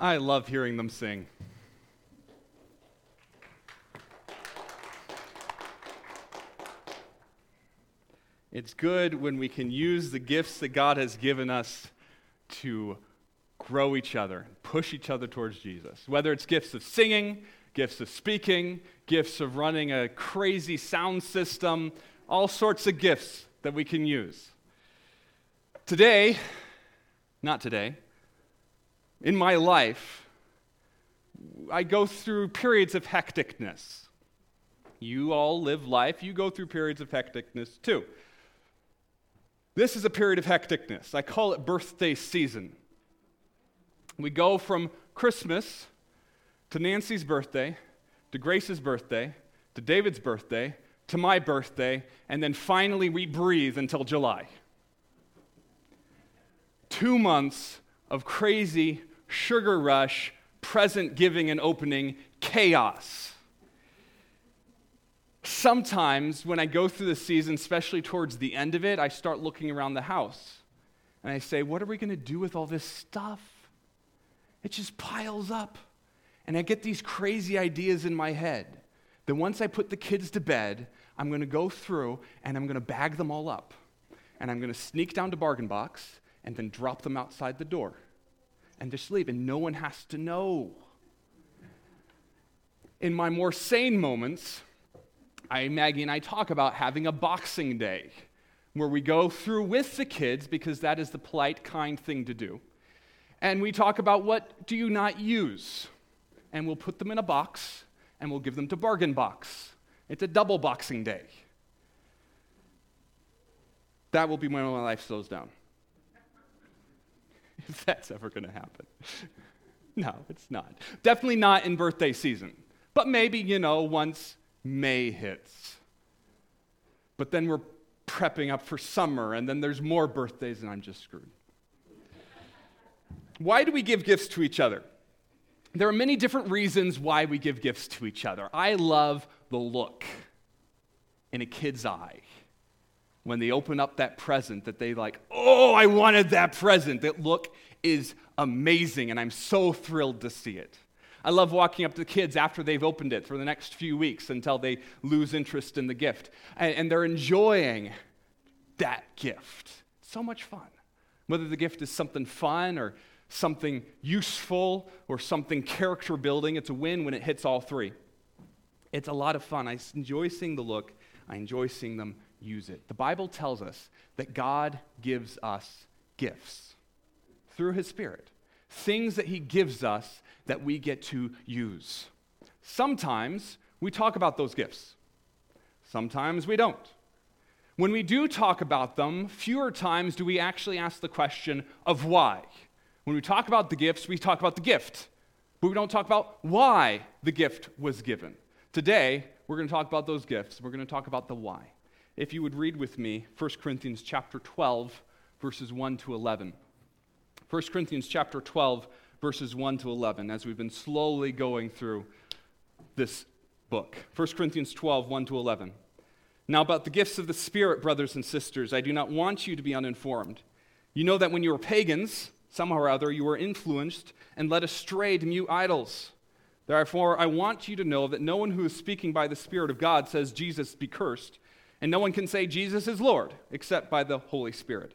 I love hearing them sing. It's good when we can use the gifts that God has given us to grow each other, push each other towards Jesus. Whether it's gifts of singing, gifts of speaking, gifts of running a crazy sound system, all sorts of gifts that we can use. Today, not today, in my life, I go through periods of hecticness. You all live life, you go through periods of hecticness too. This is a period of hecticness. I call it birthday season. We go from Christmas to Nancy's birthday, to Grace's birthday, to David's birthday, to my birthday, and then finally we breathe until July. Two months of crazy sugar rush, present giving and opening chaos. Sometimes when I go through the season, especially towards the end of it, I start looking around the house and I say, What are we going to do with all this stuff? It just piles up. And I get these crazy ideas in my head that once I put the kids to bed, I'm going to go through and I'm going to bag them all up. And I'm going to sneak down to Bargain Box and then drop them outside the door and leave. And no one has to know. In my more sane moments, I, Maggie and I talk about having a boxing day where we go through with the kids because that is the polite, kind thing to do. And we talk about what do you not use? And we'll put them in a box and we'll give them to Bargain Box. It's a double boxing day. That will be when my life slows down. If that's ever going to happen. no, it's not. Definitely not in birthday season. But maybe, you know, once May hits. But then we're prepping up for summer, and then there's more birthdays, and I'm just screwed. Why do we give gifts to each other? There are many different reasons why we give gifts to each other. I love the look in a kid's eye when they open up that present that they like, oh, I wanted that present. That look is amazing, and I'm so thrilled to see it. I love walking up to the kids after they've opened it for the next few weeks until they lose interest in the gift. And, and they're enjoying that gift. so much fun. Whether the gift is something fun or something useful or something character building, it's a win when it hits all three. It's a lot of fun. I enjoy seeing the look, I enjoy seeing them use it. The Bible tells us that God gives us gifts through His Spirit, things that He gives us that we get to use. Sometimes we talk about those gifts, sometimes we don't. When we do talk about them, fewer times do we actually ask the question of why. When we talk about the gifts, we talk about the gift, but we don't talk about why the gift was given. Today, we're going to talk about those gifts. We're going to talk about the why. If you would read with me 1 Corinthians chapter 12 verses 1 to 11. 1 Corinthians chapter 12 verses 1 to 11 as we've been slowly going through this book. 1 Corinthians 12, 1 to 11. Now, about the gifts of the Spirit, brothers and sisters, I do not want you to be uninformed. You know that when you were pagans, somehow or other, you were influenced and led astray to mute idols. Therefore, I want you to know that no one who is speaking by the Spirit of God says, Jesus be cursed, and no one can say, Jesus is Lord, except by the Holy Spirit.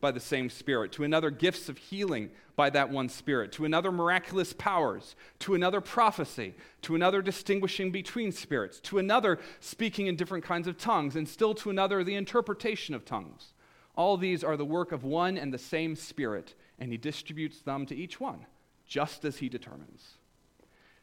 by the same Spirit, to another, gifts of healing by that one Spirit, to another, miraculous powers, to another, prophecy, to another, distinguishing between spirits, to another, speaking in different kinds of tongues, and still to another, the interpretation of tongues. All these are the work of one and the same Spirit, and He distributes them to each one, just as He determines.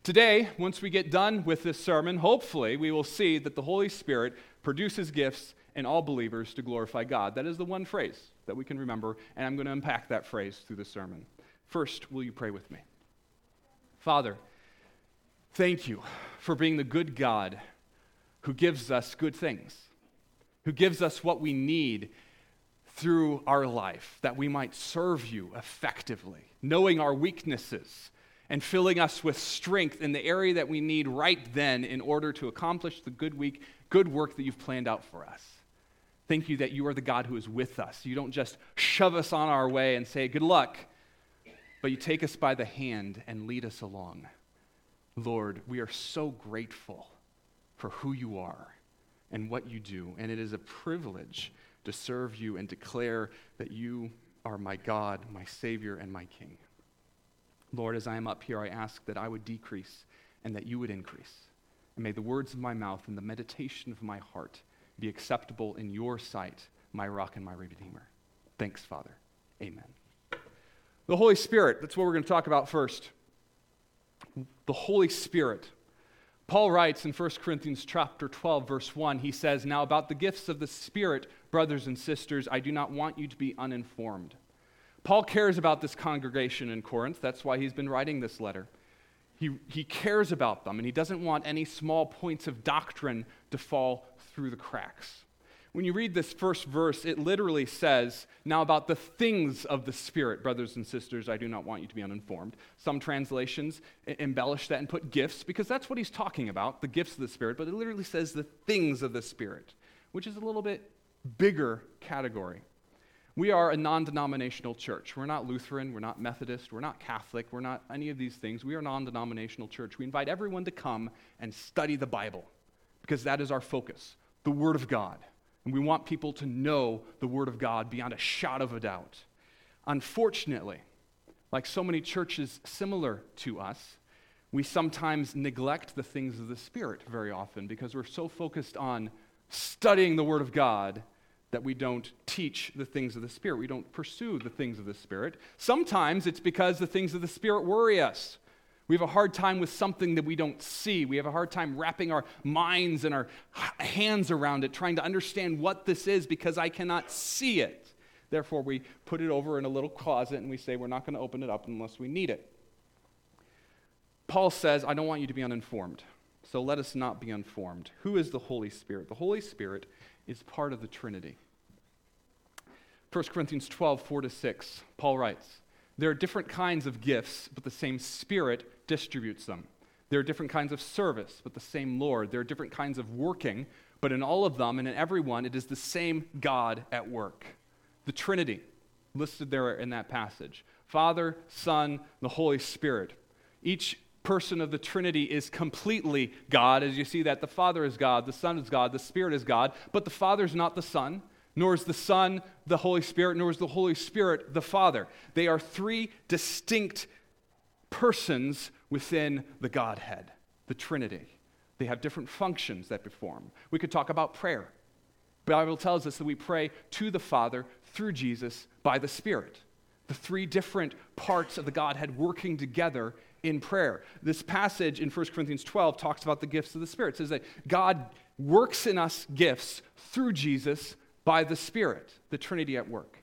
Today, once we get done with this sermon, hopefully we will see that the Holy Spirit produces gifts in all believers to glorify God. That is the one phrase that we can remember, and I'm going to unpack that phrase through the sermon. First, will you pray with me? Father, thank you for being the good God who gives us good things, who gives us what we need through our life that we might serve you effectively, knowing our weaknesses and filling us with strength in the area that we need right then in order to accomplish the good week, good work that you've planned out for us. Thank you that you are the God who is with us. You don't just shove us on our way and say, Good luck, but you take us by the hand and lead us along. Lord, we are so grateful for who you are and what you do, and it is a privilege to serve you and declare that you are my God, my Savior, and my King. Lord, as I am up here, I ask that I would decrease and that you would increase. And may the words of my mouth and the meditation of my heart be acceptable in your sight, my rock and my redeemer. Thanks, Father. Amen. The Holy Spirit, that's what we're going to talk about first. The Holy Spirit. Paul writes in 1 Corinthians chapter 12 verse 1, he says, "Now about the gifts of the Spirit, brothers and sisters, I do not want you to be uninformed." Paul cares about this congregation in Corinth. That's why he's been writing this letter. He, he cares about them, and he doesn't want any small points of doctrine to fall through the cracks. When you read this first verse, it literally says, Now about the things of the Spirit, brothers and sisters, I do not want you to be uninformed. Some translations embellish that and put gifts, because that's what he's talking about, the gifts of the Spirit, but it literally says the things of the Spirit, which is a little bit bigger category. We are a non denominational church. We're not Lutheran, we're not Methodist, we're not Catholic, we're not any of these things. We are a non denominational church. We invite everyone to come and study the Bible because that is our focus the Word of God. And we want people to know the Word of God beyond a shadow of a doubt. Unfortunately, like so many churches similar to us, we sometimes neglect the things of the Spirit very often because we're so focused on studying the Word of God that we don't teach the things of the Spirit. We don't pursue the things of the Spirit. Sometimes it's because the things of the Spirit worry us. We have a hard time with something that we don't see. We have a hard time wrapping our minds and our hands around it, trying to understand what this is because I cannot see it. Therefore, we put it over in a little closet and we say we're not going to open it up unless we need it. Paul says, I don't want you to be uninformed. So let us not be informed. Who is the Holy Spirit? The Holy Spirit is part of the Trinity. 1 Corinthians 12, 4 to 6, Paul writes, There are different kinds of gifts, but the same Spirit distributes them. There are different kinds of service, but the same Lord. There are different kinds of working, but in all of them and in every one, it is the same God at work. The Trinity, listed there in that passage Father, Son, the Holy Spirit. Each person of the Trinity is completely God, as you see that the Father is God, the Son is God, the Spirit is God, but the Father is not the Son, nor is the Son the Holy Spirit, nor is the Holy Spirit the Father. They are three distinct persons within the Godhead, the Trinity. They have different functions that perform. We could talk about prayer. The Bible tells us that we pray to the Father through Jesus by the Spirit. The three different parts of the Godhead working together in prayer. This passage in 1 Corinthians 12 talks about the gifts of the Spirit. It says that God works in us gifts through Jesus by the Spirit, the Trinity at work.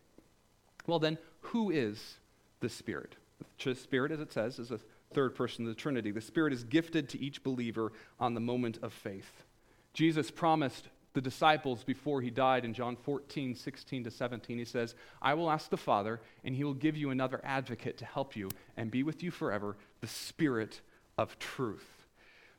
Well, then, who is the Spirit? The Spirit, as it says, is a third person of the Trinity. The Spirit is gifted to each believer on the moment of faith. Jesus promised the disciples before he died in John 14, 16 to 17. He says, I will ask the Father, and he will give you another advocate to help you and be with you forever, the Spirit of truth.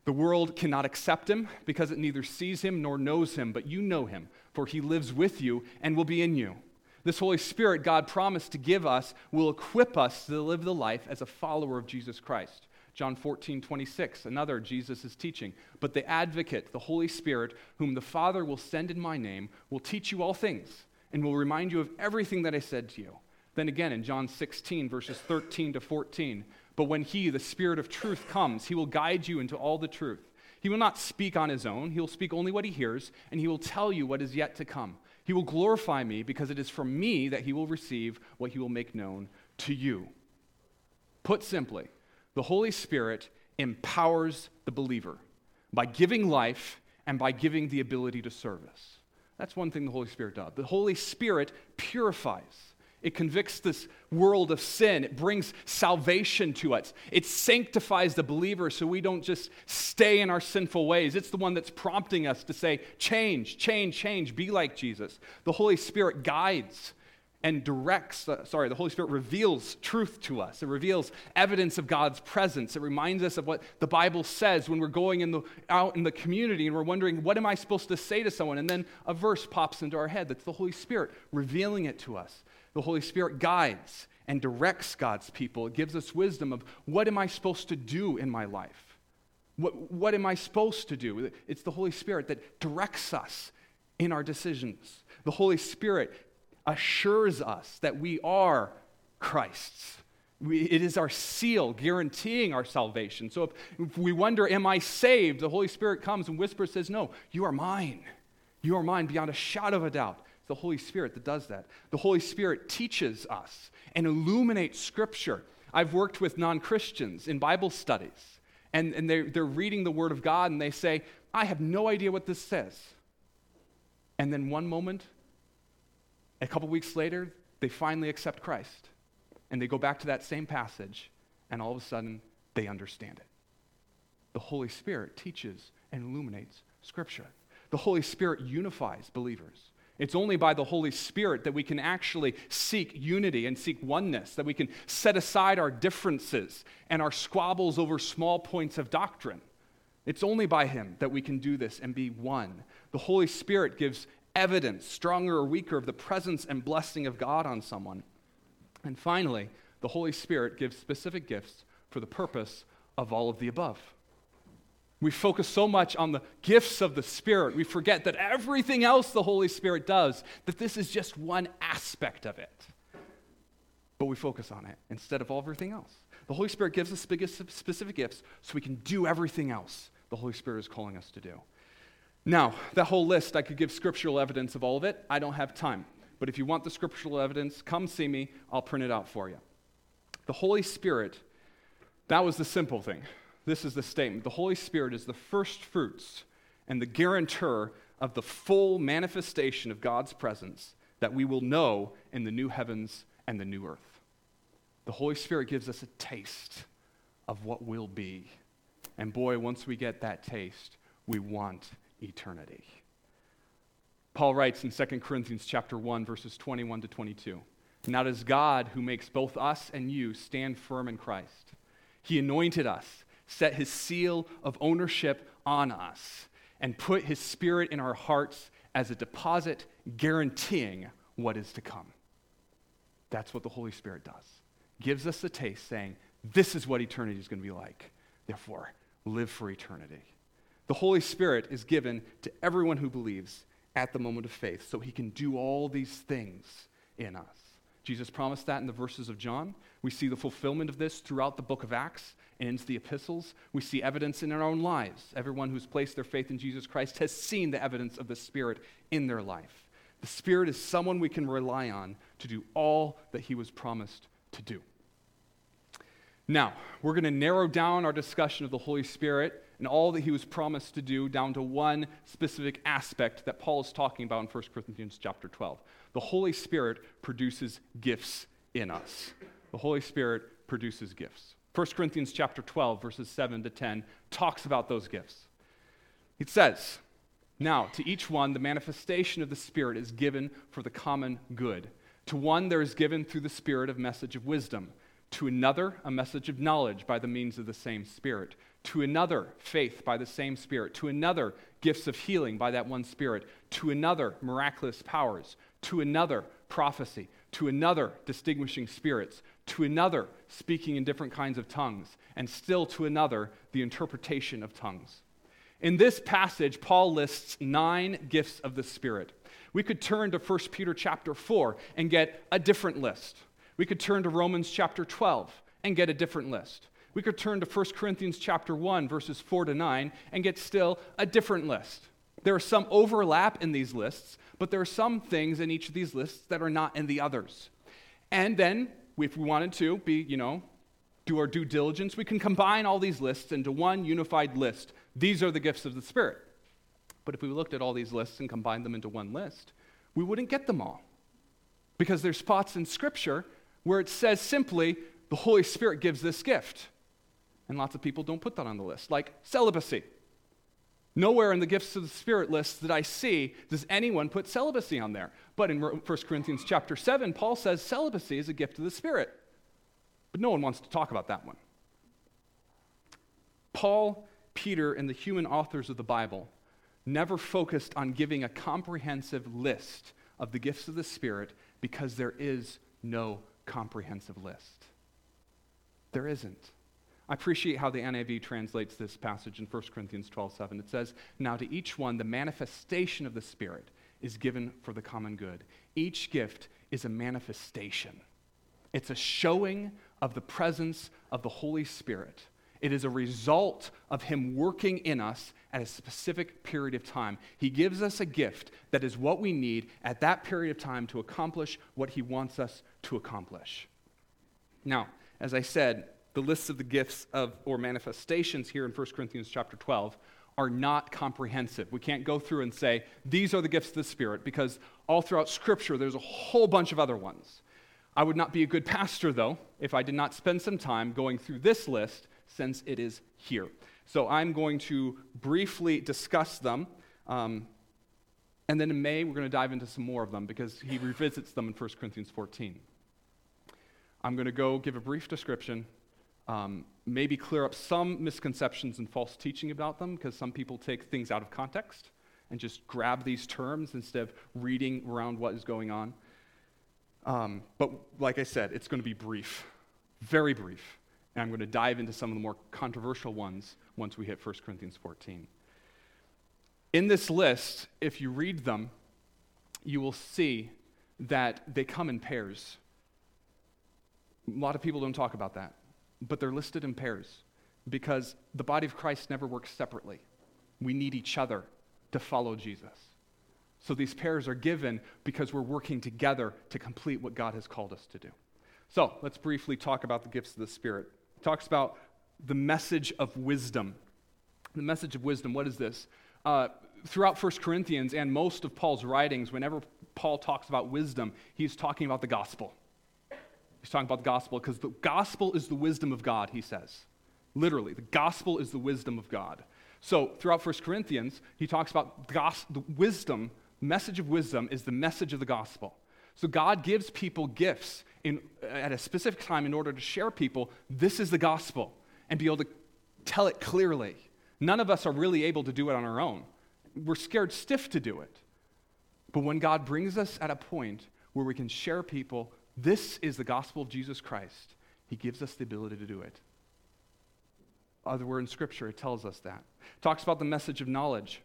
The world cannot accept him because it neither sees him nor knows him, but you know him, for he lives with you and will be in you. This Holy Spirit God promised to give us will equip us to live the life as a follower of Jesus Christ. John 14, 26, another Jesus is teaching. But the advocate, the Holy Spirit, whom the Father will send in my name, will teach you all things and will remind you of everything that I said to you. Then again in John 16, verses 13 to 14, but when he, the Spirit of truth, comes, he will guide you into all the truth. He will not speak on his own, he will speak only what he hears, and he will tell you what is yet to come. He will glorify me because it is from me that he will receive what he will make known to you. Put simply, the Holy Spirit empowers the believer by giving life and by giving the ability to service. That's one thing the Holy Spirit does. The Holy Spirit purifies, It convicts this world of sin. It brings salvation to us. It sanctifies the believer so we don't just stay in our sinful ways. It's the one that's prompting us to say, change, change, change, be like Jesus. The Holy Spirit guides and directs, uh, sorry, the Holy Spirit reveals truth to us. It reveals evidence of God's presence. It reminds us of what the Bible says when we're going in the, out in the community and we're wondering, what am I supposed to say to someone? And then a verse pops into our head. That's the Holy Spirit revealing it to us. The Holy Spirit guides and directs God's people. It gives us wisdom of what am I supposed to do in my life? What, what am I supposed to do? It's the Holy Spirit that directs us in our decisions. The Holy Spirit assures us that we are Christ's. We, it is our seal guaranteeing our salvation. So if, if we wonder, Am I saved? The Holy Spirit comes and whispers, says, No, you are mine. You are mine beyond a shadow of a doubt the Holy Spirit that does that. The Holy Spirit teaches us and illuminates Scripture. I've worked with non Christians in Bible studies, and, and they're, they're reading the Word of God, and they say, I have no idea what this says. And then one moment, a couple weeks later, they finally accept Christ. And they go back to that same passage, and all of a sudden, they understand it. The Holy Spirit teaches and illuminates Scripture. The Holy Spirit unifies believers. It's only by the Holy Spirit that we can actually seek unity and seek oneness, that we can set aside our differences and our squabbles over small points of doctrine. It's only by Him that we can do this and be one. The Holy Spirit gives evidence, stronger or weaker, of the presence and blessing of God on someone. And finally, the Holy Spirit gives specific gifts for the purpose of all of the above. We focus so much on the gifts of the Spirit, we forget that everything else the Holy Spirit does, that this is just one aspect of it. But we focus on it instead of everything else. The Holy Spirit gives us specific gifts so we can do everything else the Holy Spirit is calling us to do. Now, that whole list, I could give scriptural evidence of all of it. I don't have time. But if you want the scriptural evidence, come see me. I'll print it out for you. The Holy Spirit, that was the simple thing. This is the statement The Holy Spirit is the first fruits and the guarantor of the full manifestation of God's presence that we will know in the new heavens and the new earth. The Holy Spirit gives us a taste of what will be. And boy, once we get that taste, we want eternity. Paul writes in 2 Corinthians chapter 1 verses 21 to 22. Now it is God who makes both us and you stand firm in Christ. He anointed us set his seal of ownership on us and put his spirit in our hearts as a deposit guaranteeing what is to come. That's what the Holy Spirit does. Gives us a taste saying, this is what eternity is going to be like. Therefore, live for eternity. The Holy Spirit is given to everyone who believes at the moment of faith so he can do all these things in us. Jesus promised that in the verses of John. We see the fulfillment of this throughout the book of Acts and the epistles. We see evidence in our own lives. Everyone who's placed their faith in Jesus Christ has seen the evidence of the Spirit in their life. The Spirit is someone we can rely on to do all that He was promised to do. Now, we're going to narrow down our discussion of the Holy Spirit and all that he was promised to do down to one specific aspect that Paul is talking about in 1 Corinthians chapter 12. The Holy Spirit produces gifts in us. The Holy Spirit produces gifts. 1 Corinthians chapter 12 verses 7 to 10 talks about those gifts. It says, "Now, to each one the manifestation of the Spirit is given for the common good. To one there is given through the Spirit a message of wisdom, to another a message of knowledge by the means of the same Spirit, to another faith by the same Spirit, to another gifts of healing by that one Spirit, to another miraculous powers, to another prophecy, to another distinguishing spirits, to another speaking in different kinds of tongues, and still to another the interpretation of tongues. In this passage, Paul lists nine gifts of the Spirit. We could turn to 1 Peter chapter 4 and get a different list. We could turn to Romans chapter 12 and get a different list. We could turn to 1 Corinthians chapter 1 verses 4 to 9 and get still a different list. There is some overlap in these lists, but there are some things in each of these lists that are not in the others. And then, if we wanted to be, you know, do our due diligence, we can combine all these lists into one unified list. These are the gifts of the Spirit. But if we looked at all these lists and combined them into one list, we wouldn't get them all Because there's spots in Scripture where it says simply, the Holy Spirit gives this gift. And lots of people don't put that on the list, like celibacy. Nowhere in the gifts of the Spirit list that I see does anyone put celibacy on there. But in 1 Corinthians chapter 7, Paul says celibacy is a gift of the Spirit. But no one wants to talk about that one. Paul, Peter, and the human authors of the Bible never focused on giving a comprehensive list of the gifts of the Spirit because there is no comprehensive list. There isn't. I appreciate how the NIV translates this passage in 1 Corinthians 12 7. It says, Now to each one, the manifestation of the Spirit is given for the common good. Each gift is a manifestation, it's a showing of the presence of the Holy Spirit. It is a result of Him working in us at a specific period of time. He gives us a gift that is what we need at that period of time to accomplish what He wants us to accomplish. Now, as I said, the lists of the gifts of or manifestations here in 1 Corinthians chapter 12 are not comprehensive. We can't go through and say these are the gifts of the Spirit because all throughout Scripture there's a whole bunch of other ones. I would not be a good pastor, though, if I did not spend some time going through this list since it is here. So I'm going to briefly discuss them. Um, and then in May, we're going to dive into some more of them because he revisits them in 1 Corinthians 14. I'm going to go give a brief description, um, maybe clear up some misconceptions and false teaching about them because some people take things out of context and just grab these terms instead of reading around what is going on. Um, but like I said, it's going to be brief, very brief. And I'm going to dive into some of the more controversial ones once we hit 1 Corinthians 14. In this list, if you read them, you will see that they come in pairs. A lot of people don't talk about that, but they're listed in pairs because the body of Christ never works separately. We need each other to follow Jesus. So these pairs are given because we're working together to complete what God has called us to do. So let's briefly talk about the gifts of the Spirit talks about the message of wisdom. The message of wisdom, what is this? Uh, throughout 1 Corinthians and most of Paul's writings, whenever Paul talks about wisdom, he's talking about the gospel. He's talking about the gospel because the gospel is the wisdom of God, he says. Literally, the gospel is the wisdom of God. So, throughout 1 Corinthians, he talks about the, the wisdom, message of wisdom is the message of the gospel. So, God gives people gifts in, uh, at a specific time in order to share people this is the gospel and be able to tell it clearly. None of us are really able to do it on our own. We're scared stiff to do it. But when God brings us at a point where we can share people, this is the gospel of Jesus Christ, He gives us the ability to do it. Other word in Scripture, it tells us that. It talks about the message of knowledge.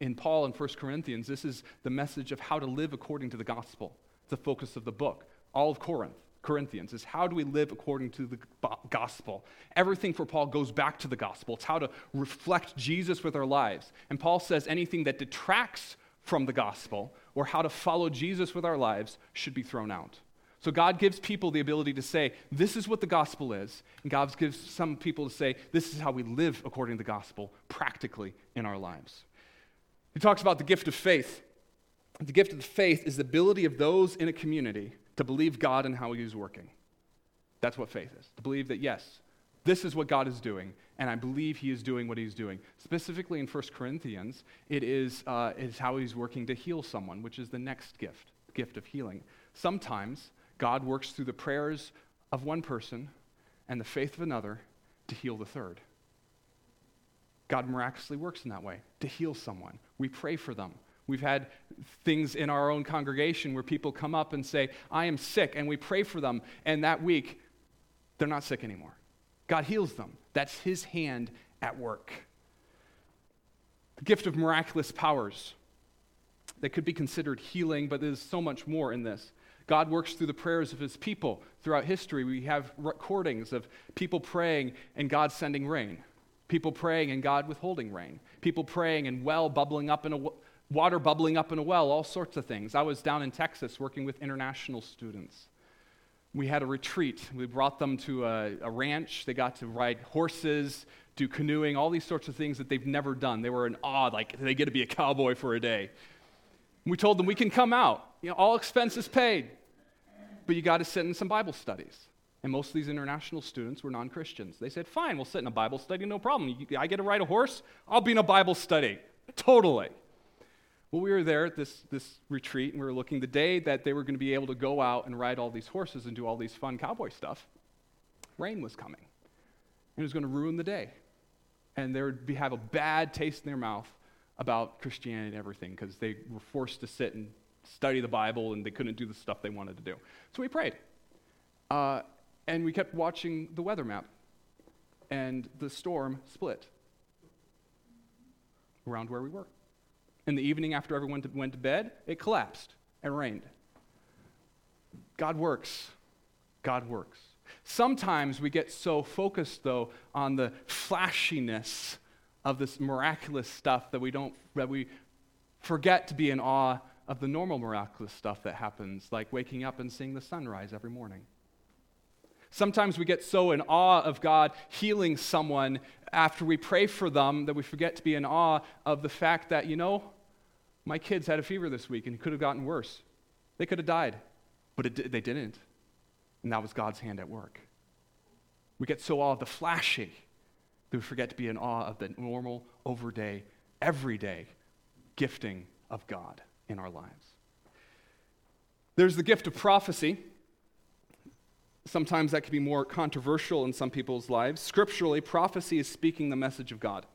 In Paul in 1 Corinthians, this is the message of how to live according to the gospel, It's the focus of the book all of Corinth, Corinthians, is how do we live according to the gospel? Everything for Paul goes back to the gospel. It's how to reflect Jesus with our lives. And Paul says anything that detracts from the gospel or how to follow Jesus with our lives should be thrown out. So God gives people the ability to say, this is what the gospel is. And God gives some people to say, this is how we live according to the gospel practically in our lives. He talks about the gift of faith. The gift of faith is the ability of those in a community to believe God and how He is working. That's what faith is. To believe that, yes, this is what God is doing, and I believe He is doing what He's doing. Specifically in 1 Corinthians, it is, uh, it is how He's working to heal someone, which is the next gift, gift of healing. Sometimes God works through the prayers of one person and the faith of another to heal the third. God miraculously works in that way to heal someone. We pray for them. We've had things in our own congregation where people come up and say, I am sick, and we pray for them, and that week, they're not sick anymore. God heals them. That's His hand at work. The gift of miraculous powers that could be considered healing, but there's so much more in this. God works through the prayers of his people. Throughout history, we have recordings of people praying and God sending rain, people praying and God withholding rain, people praying and well bubbling up in a, water bubbling up in a well, all sorts of things. I was down in Texas working with international students. We had a retreat. We brought them to a, a, ranch. They got to ride horses, do canoeing, all these sorts of things that they've never done. They were in awe, like they get to be a cowboy for a day. We told them we can come out, you know, all expenses paid. But you got to sit in some Bible studies. And most of these international students were non Christians. They said, Fine, we'll sit in a Bible study, no problem. I get to ride a horse, I'll be in a Bible study. Totally. Well, we were there at this, this retreat, and we were looking the day that they were going to be able to go out and ride all these horses and do all these fun cowboy stuff. Rain was coming, and it was going to ruin the day. And they would be, have a bad taste in their mouth about Christianity and everything because they were forced to sit and study the Bible and they couldn't do the stuff they wanted to do. So we prayed. Uh, and we kept watching the weather map. And the storm split around where we were. In the evening, after everyone went to bed, it collapsed and rained. God works. God works. Sometimes we get so focused, though, on the flashiness of this miraculous stuff that we don't that we forget to be in awe of the normal miraculous stuff that happens, like waking up and seeing the sunrise every morning. Sometimes we get so in awe of God healing someone after we pray for them that we forget to be in awe of the fact that, you know, my kids had a fever this week and it could have gotten worse. They could have died, but it, they didn't. And that was God's hand at work. We get so awe of the flashy that we forget to be in awe of the normal, overday, everyday gifting of God in our lives. There's the gift of prophecy. Sometimes that can be more controversial in some people's lives. Scripturally, prophecy is speaking the message of God.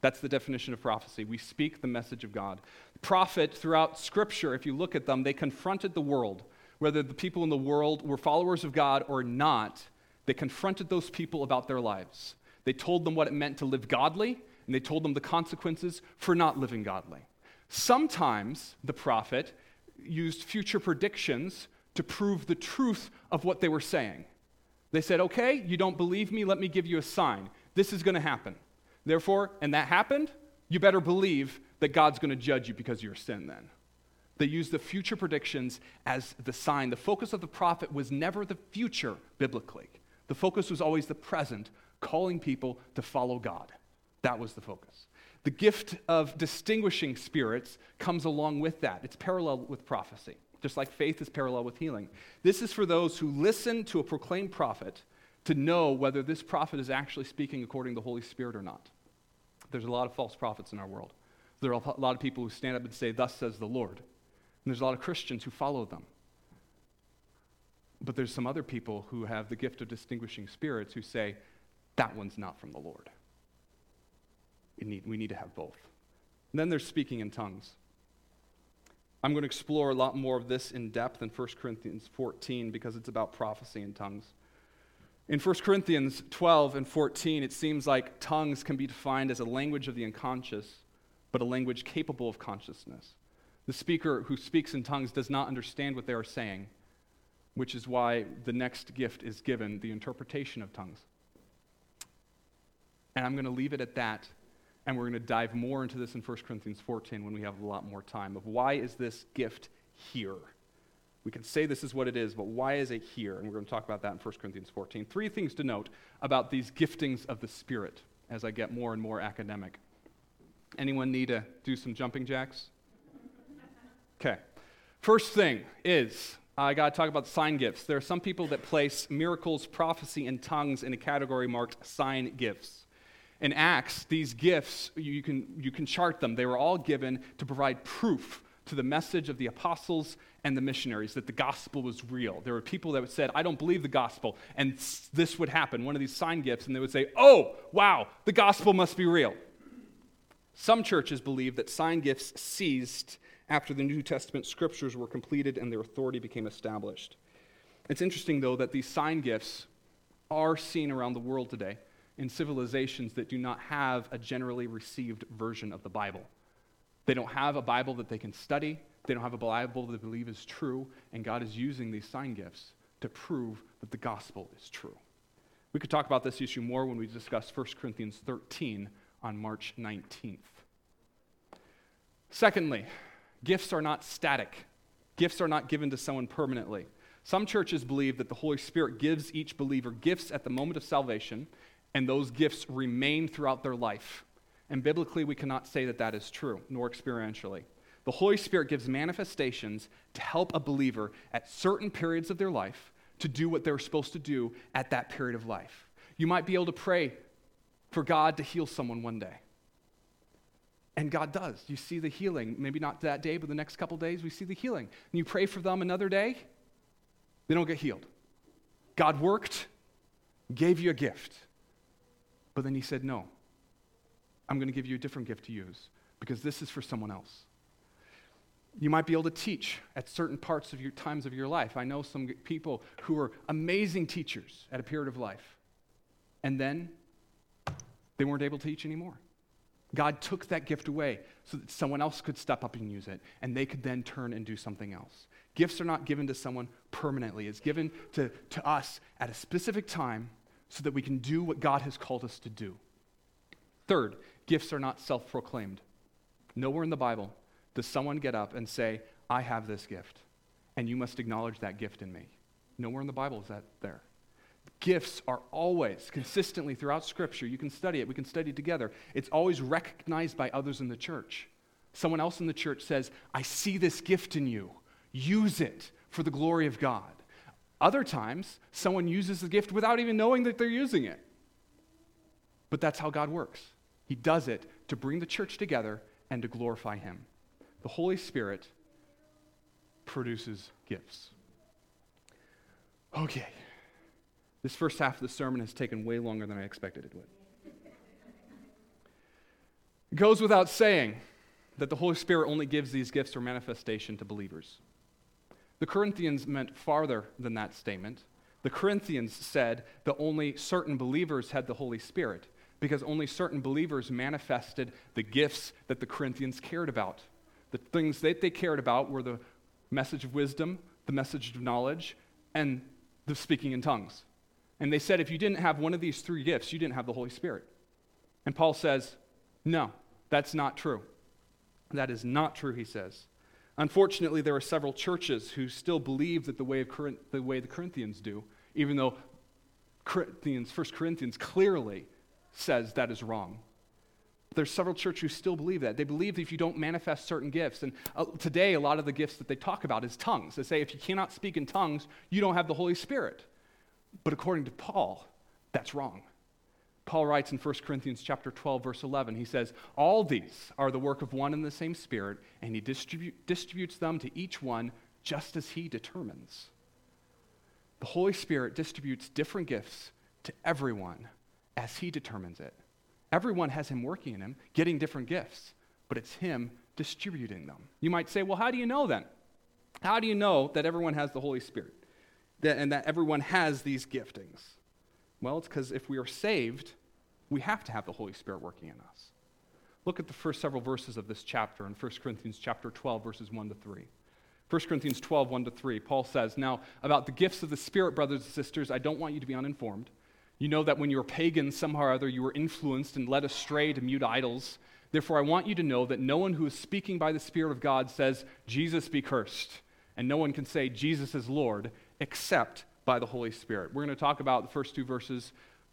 That's the definition of prophecy. We speak the message of God. Prophet, throughout Scripture, if you look at them, they confronted the world. Whether the people in the world were followers of God or not, they confronted those people about their lives. They told them what it meant to live godly, and they told them the consequences for not living godly. Sometimes the prophet used future predictions to prove the truth of what they were saying. They said, Okay, you don't believe me, let me give you a sign. This is going to happen. Therefore, and that happened, you better believe that God's going to judge you because of your sin then. They used the future predictions as the sign. The focus of the prophet was never the future biblically, the focus was always the present, calling people to follow God. That was the focus. The gift of distinguishing spirits comes along with that. It's parallel with prophecy just like faith is parallel with healing. This is for those who listen to a proclaimed prophet to know whether this prophet is actually speaking according to the Holy Spirit or not. There's a lot of false prophets in our world. There are a lot of people who stand up and say, Thus says the Lord. And there's a lot of Christians who follow them. But there's some other people who have the gift of distinguishing spirits who say, That one's not from the Lord. Need, we need to have both. And then there's speaking in tongues. I'm going to explore a lot more of this in depth in 1 Corinthians 14 because it's about prophecy in tongues. In 1 Corinthians 12 and 14, it seems like tongues can be defined as a language of the unconscious, but a language capable of consciousness. The speaker who speaks in tongues does not understand what they are saying, which is why the next gift is given the interpretation of tongues. And I'm going to leave it at that and we're going to dive more into this in 1 Corinthians 14 when we have a lot more time of why is this gift here? We can say this is what it is, but why is it here? And we're going to talk about that in 1 Corinthians 14. Three things to note about these giftings of the Spirit as I get more and more academic. Anyone need to do some jumping jacks? Okay. First thing is I got to talk about sign gifts. There are some people that place miracles, prophecy, and tongues in a category marked sign gifts. In Acts, these gifts, you can, you can chart them. They were all given to provide proof to the message of the apostles and the missionaries that the gospel was real. There were people that said, I don't believe the gospel, and this would happen, one of these sign gifts, and they would say, Oh, wow, the gospel must be real. Some churches believe that sign gifts ceased after the New Testament scriptures were completed and their authority became established. It's interesting, though, that these sign gifts are seen around the world today in civilizations that do not have a generally received version of the Bible. They don't have a Bible that they can study, they don't have a Bible that they believe is true, and God is using these sign gifts to prove that the gospel is true. We could talk about this issue more when we discuss 1 Corinthians 13 on March 19th. Secondly, gifts are not static. Gifts are not given to someone permanently. Some churches believe that the Holy Spirit gives each believer gifts at the moment of salvation, and those gifts remain throughout their life. And biblically, we cannot say that that is true, nor experientially. The Holy Spirit gives manifestations to help a believer at certain periods of their life to do what they're supposed to do at that period of life. You might be able to pray for God to heal someone one day. And God does. You see the healing. Maybe not that day, but the next couple days, we see the healing. And you pray for them another day, they don't get healed. God worked, gave you a gift. But then He said, No, I'm going to give you a different gift to use because this is for someone else. You might be able to teach at certain parts of your times of your life. I know some people who are amazing teachers at a period of life, and then they weren't able to teach anymore. God took that gift away so that someone else could step up and use it, and they could then turn and do something else. Gifts are not given to someone permanently, it's given to, to us at a specific time so that we can do what God has called us to do. Third, gifts are not self proclaimed. Nowhere in the Bible does someone get up and say, I have this gift, and you must acknowledge that gift in me. Nowhere in the Bible is that there. Gifts are always, consistently throughout Scripture, you can study it, we can study it together. It's always recognized by others in the church. Someone else in the church says, I see this gift in you. Use it for the glory of God. Other times, someone uses the gift without even knowing that they're using it. But that's how God works. He does it to bring the church together and to glorify Him. The Holy Spirit produces gifts. Okay. This first half of the sermon has taken way longer than I expected it would. It goes without saying that the Holy Spirit only gives these gifts or manifestation to believers. The Corinthians meant farther than that statement. The Corinthians said that only certain believers had the Holy Spirit because only certain believers manifested the gifts that the Corinthians cared about. The things that they cared about were the message of wisdom, the message of knowledge, and the speaking in tongues. And they said if you didn't have one of these three gifts, you didn't have the Holy Spirit. And Paul says, no, that's not true. That is not true, he says. Unfortunately, there are several churches who still believe that the way, of Corinth, the, way the Corinthians do, even though Corinthians, 1 Corinthians clearly says that is wrong. There's several churches who still believe that. They believe that if you don't manifest certain gifts, and uh, today a lot of the gifts that they talk about is tongues. They say if you cannot speak in tongues, you don't have the Holy Spirit. But according to Paul, that's wrong. Paul writes in 1 Corinthians chapter 12 verse 11 he says all these are the work of one and the same spirit and he distribute, distributes them to each one just as he determines. The Holy Spirit distributes different gifts to everyone as he determines it. Everyone has him working in him, getting different gifts, but it's him distributing them. You might say, well, how do you know then? How do you know that everyone has the Holy Spirit that, and that everyone has these giftings? Well, it's because if we are saved, we have to have the Holy Spirit working in us. Look at the first several verses of this chapter in 1 Corinthians chapter 12, verses 1 to 3. 1 Corinthians 12, 1 to 3, Paul says, Now, about the gifts of the Spirit, brothers and sisters, I don't want you to be uninformed. You know that when you were pagans, somehow or other, you were influenced and led astray to mute idols. Therefore, I want you to know that no one who is speaking by the Spirit of God says, Jesus be cursed. And no one can say, Jesus is Lord, except by the Holy Spirit. We're going to talk about the first two verses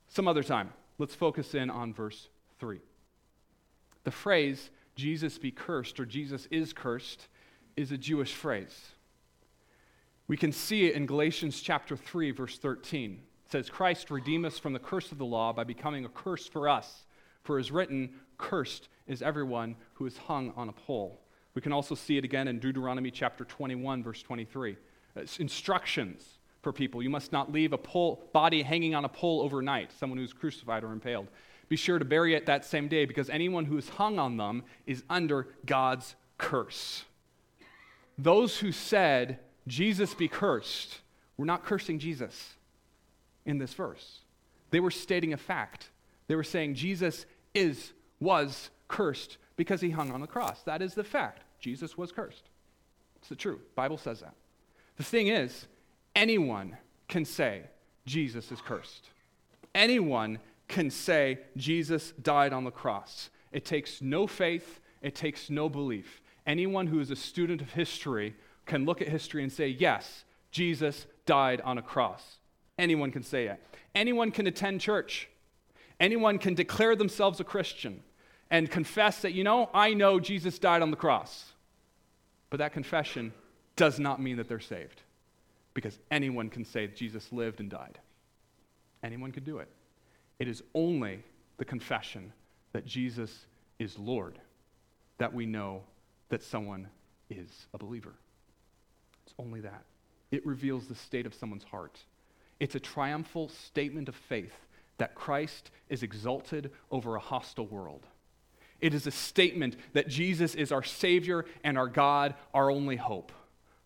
some other time. Let's focus in on verse 3. The phrase, Jesus be cursed, or Jesus is cursed, is a Jewish phrase. We can see it in Galatians chapter 3, verse 13 It says, Christ redeemed us from the curse of the law by becoming a curse for us. For it is written, Cursed is everyone who is hung on a pole. We can also see it again in Deuteronomy chapter 21, verse 23. It's instructions for people. You must not leave a pole, body hanging on a pole overnight, someone who's crucified or impaled. Be sure to bury it that same day because anyone who is hung on them is under God's curse. Those who said, Jesus be cursed, were not cursing Jesus in this verse. They were stating a fact. They were saying Jesus is, was cursed because he hung on the cross. That is the fact. Jesus was cursed. It's the truth. Bible says that. The thing is, anyone can say Jesus is cursed. Anyone can say Jesus died on the cross. It takes no faith, it takes no belief. Anyone who is a student of history can look at history and say, yes, Jesus died on a cross. Anyone can say it. Anyone can attend church. Anyone can declare themselves a Christian and confess that, you know, I know Jesus died on the cross. But that confession does not mean that they're saved because anyone can say Jesus lived and died. Anyone could do it. It is only the confession that Jesus is Lord that we know that someone is a believer. It's only that. It reveals the state of someone's heart. It's a triumphal statement of faith that Christ is exalted over a hostile world. It is a statement that Jesus is our Savior and our God, our only hope.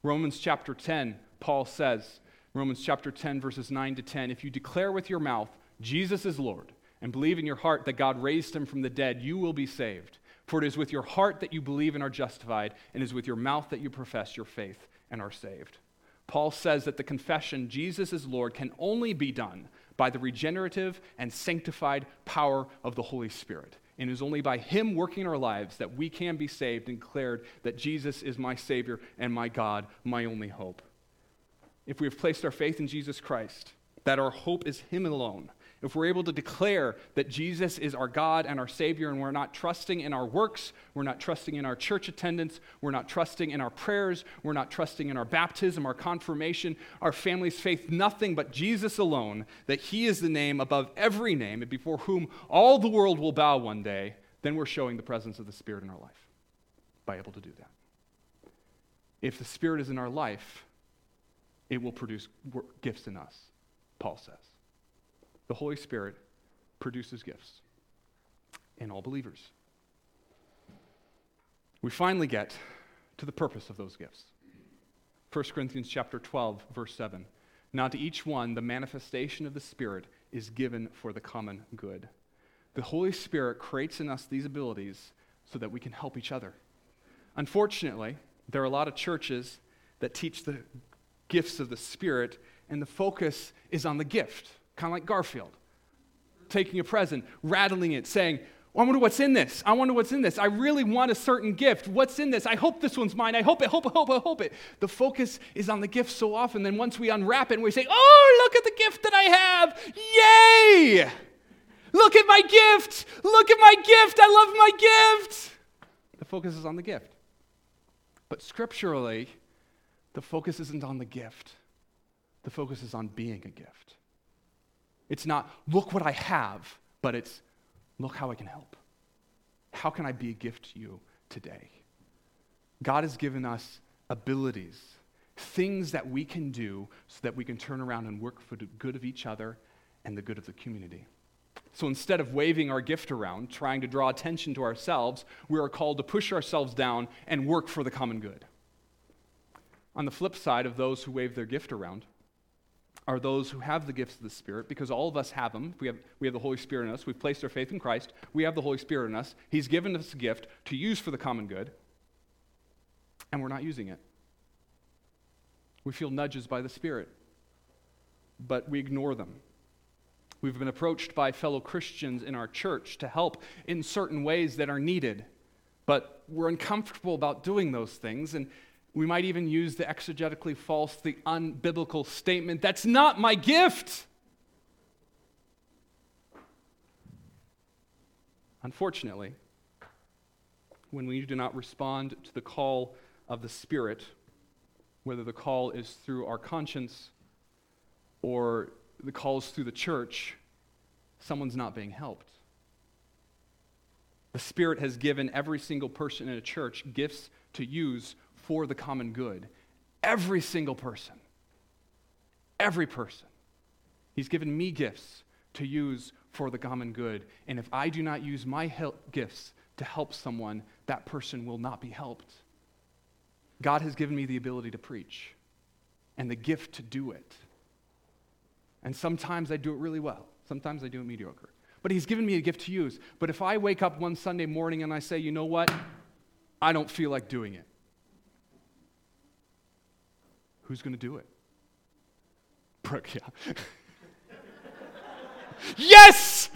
Romans chapter 10, Paul says, Romans chapter 10, verses 9 to 10, if you declare with your mouth, Jesus is Lord, and believe in your heart that God raised him from the dead, you will be saved. For it is with your heart that you believe and are justified, and it is with your mouth that you profess your faith and are saved. Paul says that the confession, Jesus is Lord, can only be done by the regenerative and sanctified power of the Holy Spirit. And it is only by Him working in our lives that we can be saved and declared that Jesus is my Savior and my God, my only hope. If we have placed our faith in Jesus Christ, that our hope is Him alone, if we're able to declare that Jesus is our God and our Savior, and we're not trusting in our works, we're not trusting in our church attendance, we're not trusting in our prayers, we're not trusting in our baptism, our confirmation, our family's faith, nothing but Jesus alone, that He is the name above every name, and before whom all the world will bow one day, then we're showing the presence of the Spirit in our life by able to do that. If the Spirit is in our life, it will produce gifts in us, Paul says the Holy Spirit produces gifts in all believers. We finally get to the purpose of those gifts. 1 Corinthians chapter 12 verse 7. Now to each one the manifestation of the Spirit is given for the common good. The Holy Spirit creates in us these abilities so that we can help each other. Unfortunately, there are a lot of churches that teach the gifts of the Spirit and the focus is on the gift kind of like Garfield, taking a present, rattling it, saying, I wonder what's in this. I wonder what's in this. I really want a certain gift. What's in this? I hope this one's mine. I hope it, hope it, hope it, hope it. The focus is on the gift so often. Then once we unwrap it we say, Oh, look at the gift that I have. Yay! Look at my gift. Look at my gift. I love my gift. The focus is on the gift. But scripturally, the focus isn't on the gift, the focus is on being a gift. It's not, look what I have, but it's, look how I can help. How can I be a gift to you today? God has given us abilities, things that we can do so that we can turn around and work for the good of each other and the good of the community. So instead of waving our gift around, trying to draw attention to ourselves, we are called to push ourselves down and work for the common good. On the flip side of those who wave their gift around, are those who have the gifts of the Spirit, because all of us have them. We have, we have the Holy Spirit in us. We've placed our faith in Christ. We have the Holy Spirit in us. He's given us a gift to use for the common good, and we're not using it. We feel nudges by the Spirit, but we ignore them. We've been approached by fellow Christians in our church to help in certain ways that are needed, but we're uncomfortable about doing those things, and we might even use the exegetically false, the unbiblical statement that's not my gift. Unfortunately, when we do not respond to the call of the Spirit, whether the call is through our conscience or the call is through the church, someone's not being helped. The Spirit has given every single person in a church gifts to use for the common good. Every single person. Every person. He's given me gifts to use for the common good. And if I do not use my help, gifts to help someone, that person will not be helped. God has given me the ability to preach and the gift to do it. And sometimes I do it really well, sometimes I do it mediocre. But He's given me a gift to use. But if I wake up one Sunday morning and I say, you know what? I don't feel like doing it. Who's going to do it? Brooke, yeah. yes!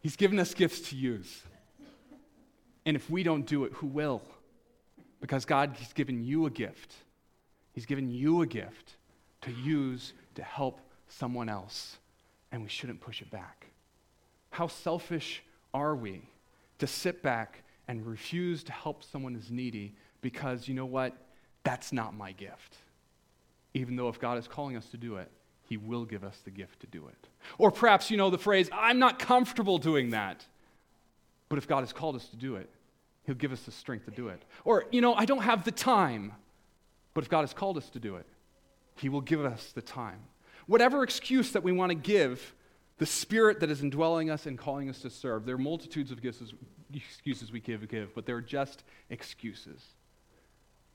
He's given us gifts to use. And if we don't do it, who will? Because God has given you a gift. He's given you a gift to use to help someone else. And we shouldn't push it back. How selfish are we to sit back and refuse to help someone who's needy because you know what? That's not my gift. Even though if God is calling us to do it, He will give us the gift to do it. Or perhaps you know the phrase, I'm not comfortable doing that. But if God has called us to do it, He'll give us the strength to do it. Or, you know, I don't have the time. But if God has called us to do it, He will give us the time. Whatever excuse that we want to give, the Spirit that is indwelling us and calling us to serve, there are multitudes of excuses we give, give, but they're just excuses.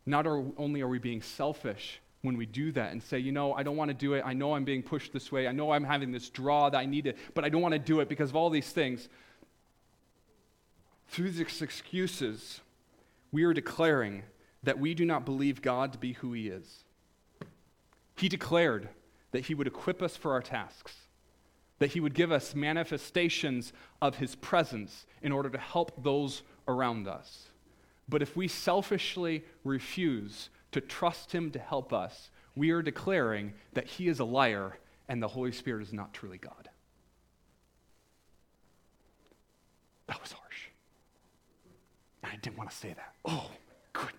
Not only are we being selfish when we do that and say, you know, I don't want to do it. I know I'm being pushed this way. I know I'm having this draw that I need it, but I don't want to do it because of all these things. Through these excuses, we are declaring that we do not believe God to be who He is. He declared that He would equip us for our tasks, that He would give us manifestations of His presence in order to help those around us. But if we selfishly refuse to trust Him to help us, we are declaring that He is a liar and the Holy Spirit is not truly God. That was harsh. I didn't want to say that. Oh, goodness.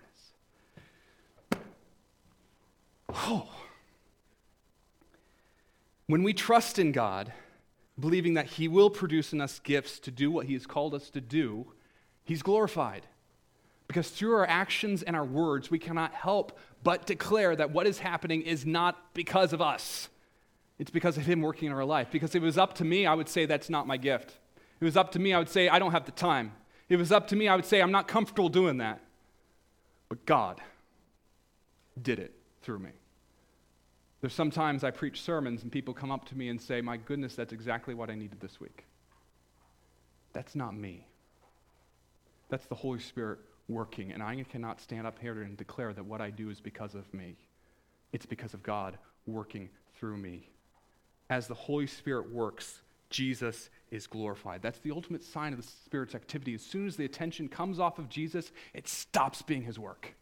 Oh. When we trust in God, believing that He will produce in us gifts to do what He has called us to do, He's glorified. Because through our actions and our words, we cannot help but declare that what is happening is not because of us. It's because of Him working in our life. Because if it was up to me, I would say that's not my gift. If it was up to me, I would say I don't have the time. If it was up to me, I would say I'm not comfortable doing that. But God did it through me. There's sometimes I preach sermons and people come up to me and say, My goodness, that's exactly what I needed this week. That's not me. That's the Holy Spirit working, and I cannot stand up here and declare that what I do is because of me. It's because of God working through me. As the Holy Spirit works, Jesus is glorified. That's the ultimate sign of the Spirit's activity. As soon as the attention comes off of Jesus, it stops being his work.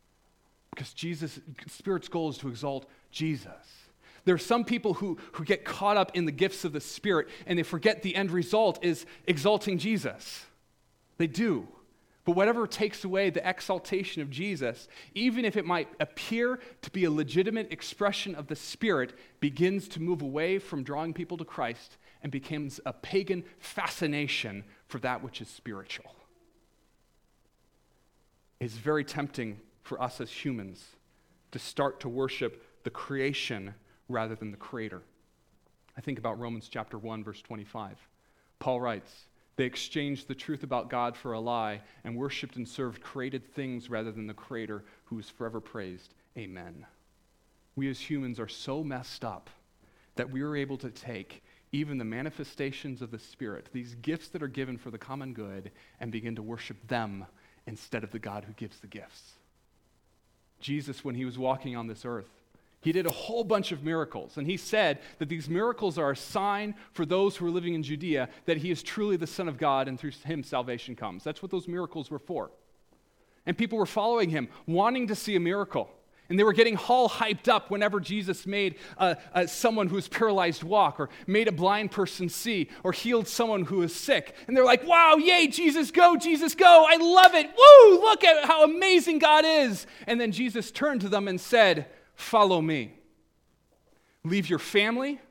Because Jesus, Spirit's goal is to exalt Jesus. There are some people who, who get caught up in the gifts of the Spirit and they forget the end result is exalting Jesus. They do. But whatever takes away the exaltation of Jesus, even if it might appear to be a legitimate expression of the Spirit, begins to move away from drawing people to Christ and becomes a pagan fascination for that which is spiritual. It's very tempting for us as humans to start to worship the creation rather than the creator. I think about Romans chapter 1 verse 25. Paul writes, they exchanged the truth about God for a lie and worshiped and served created things rather than the Creator who is forever praised. Amen. We as humans are so messed up that we are able to take even the manifestations of the Spirit, these gifts that are given for the common good, and begin to worship them instead of the God who gives the gifts. Jesus, when he was walking on this earth, he did a whole bunch of miracles, and he said that these miracles are a sign for those who are living in Judea that he is truly the Son of God, and through him salvation comes. That's what those miracles were for. And people were following him, wanting to see a miracle. And they were getting all hyped up whenever Jesus made someone who was paralyzed walk, or made a blind person see, or healed someone who was sick. And they're like, wow, yay, Jesus, go, Jesus, go. I love it. Woo, look at how amazing God is. And then Jesus turned to them and said, Follow me. Leave your family,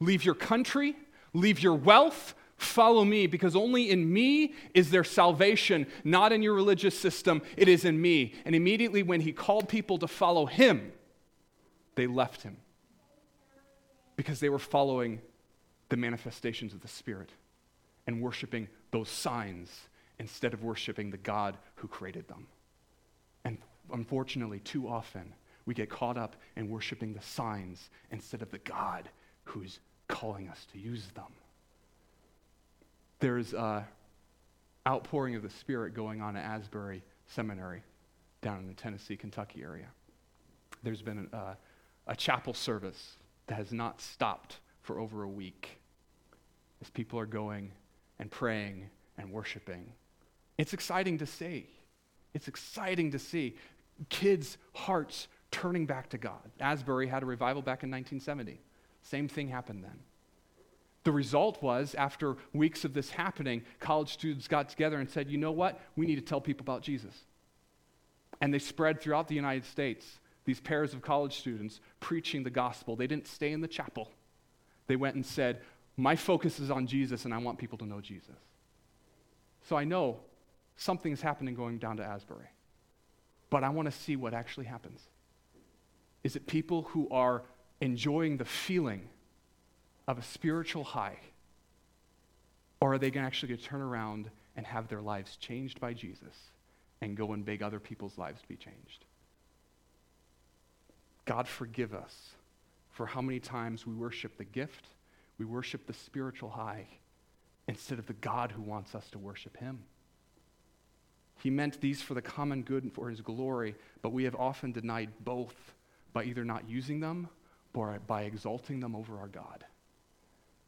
leave your country, leave your wealth, follow me, because only in me is there salvation, not in your religious system. It is in me. And immediately when he called people to follow him, they left him because they were following the manifestations of the Spirit and worshiping those signs instead of worshiping the God who created them. And unfortunately, too often, we get caught up in worshiping the signs instead of the God who's calling us to use them. There's an outpouring of the Spirit going on at Asbury Seminary down in the Tennessee, Kentucky area. There's been a, uh, a chapel service that has not stopped for over a week as people are going and praying and worshiping. It's exciting to see. It's exciting to see kids' hearts turning back to God. Asbury had a revival back in 1970. Same thing happened then. The result was, after weeks of this happening, college students got together and said, you know what? We need to tell people about Jesus. And they spread throughout the United States, these pairs of college students preaching the gospel. They didn't stay in the chapel. They went and said, My focus is on Jesus, and I want people to know Jesus. So I know something's happening going down to Asbury, but I want to see what actually happens. Is it people who are enjoying the feeling of a spiritual high? Or are they actually going to turn around and have their lives changed by Jesus and go and beg other people's lives to be changed? God forgive us for how many times we worship the gift, we worship the spiritual high, instead of the God who wants us to worship him. He meant these for the common good and for his glory, but we have often denied both by either not using them or by exalting them over our God.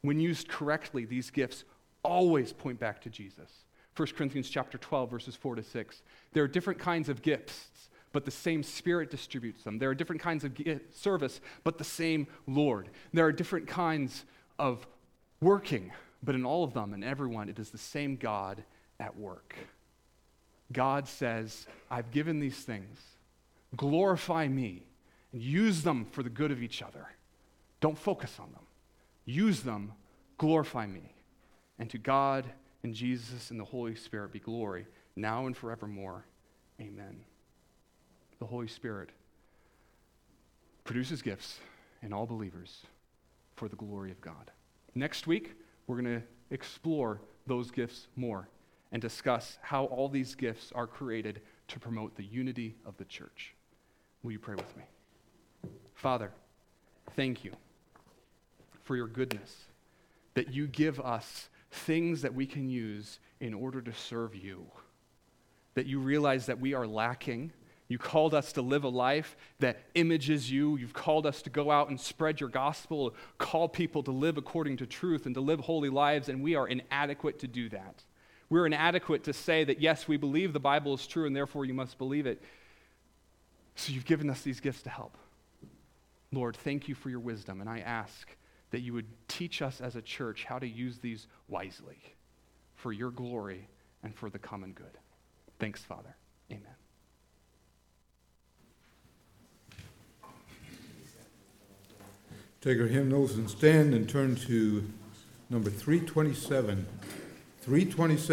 When used correctly, these gifts always point back to Jesus. 1 Corinthians chapter 12 verses 4 to 6. There are different kinds of gifts, but the same spirit distributes them. There are different kinds of service, but the same Lord. There are different kinds of working, but in all of them and everyone it is the same God at work. God says, I've given these things. Glorify me use them for the good of each other. Don't focus on them. Use them, glorify me. And to God and Jesus and the Holy Spirit be glory, now and forevermore. Amen. The Holy Spirit produces gifts in all believers for the glory of God. Next week, we're going to explore those gifts more and discuss how all these gifts are created to promote the unity of the church. Will you pray with me? Father, thank you for your goodness, that you give us things that we can use in order to serve you, that you realize that we are lacking. You called us to live a life that images you. You've called us to go out and spread your gospel, call people to live according to truth and to live holy lives, and we are inadequate to do that. We're inadequate to say that, yes, we believe the Bible is true and therefore you must believe it. So you've given us these gifts to help. Lord, thank you for your wisdom, and I ask that you would teach us as a church how to use these wisely for your glory and for the common good. Thanks, Father. Amen. Take our hymnals and stand and turn to number 327. 327.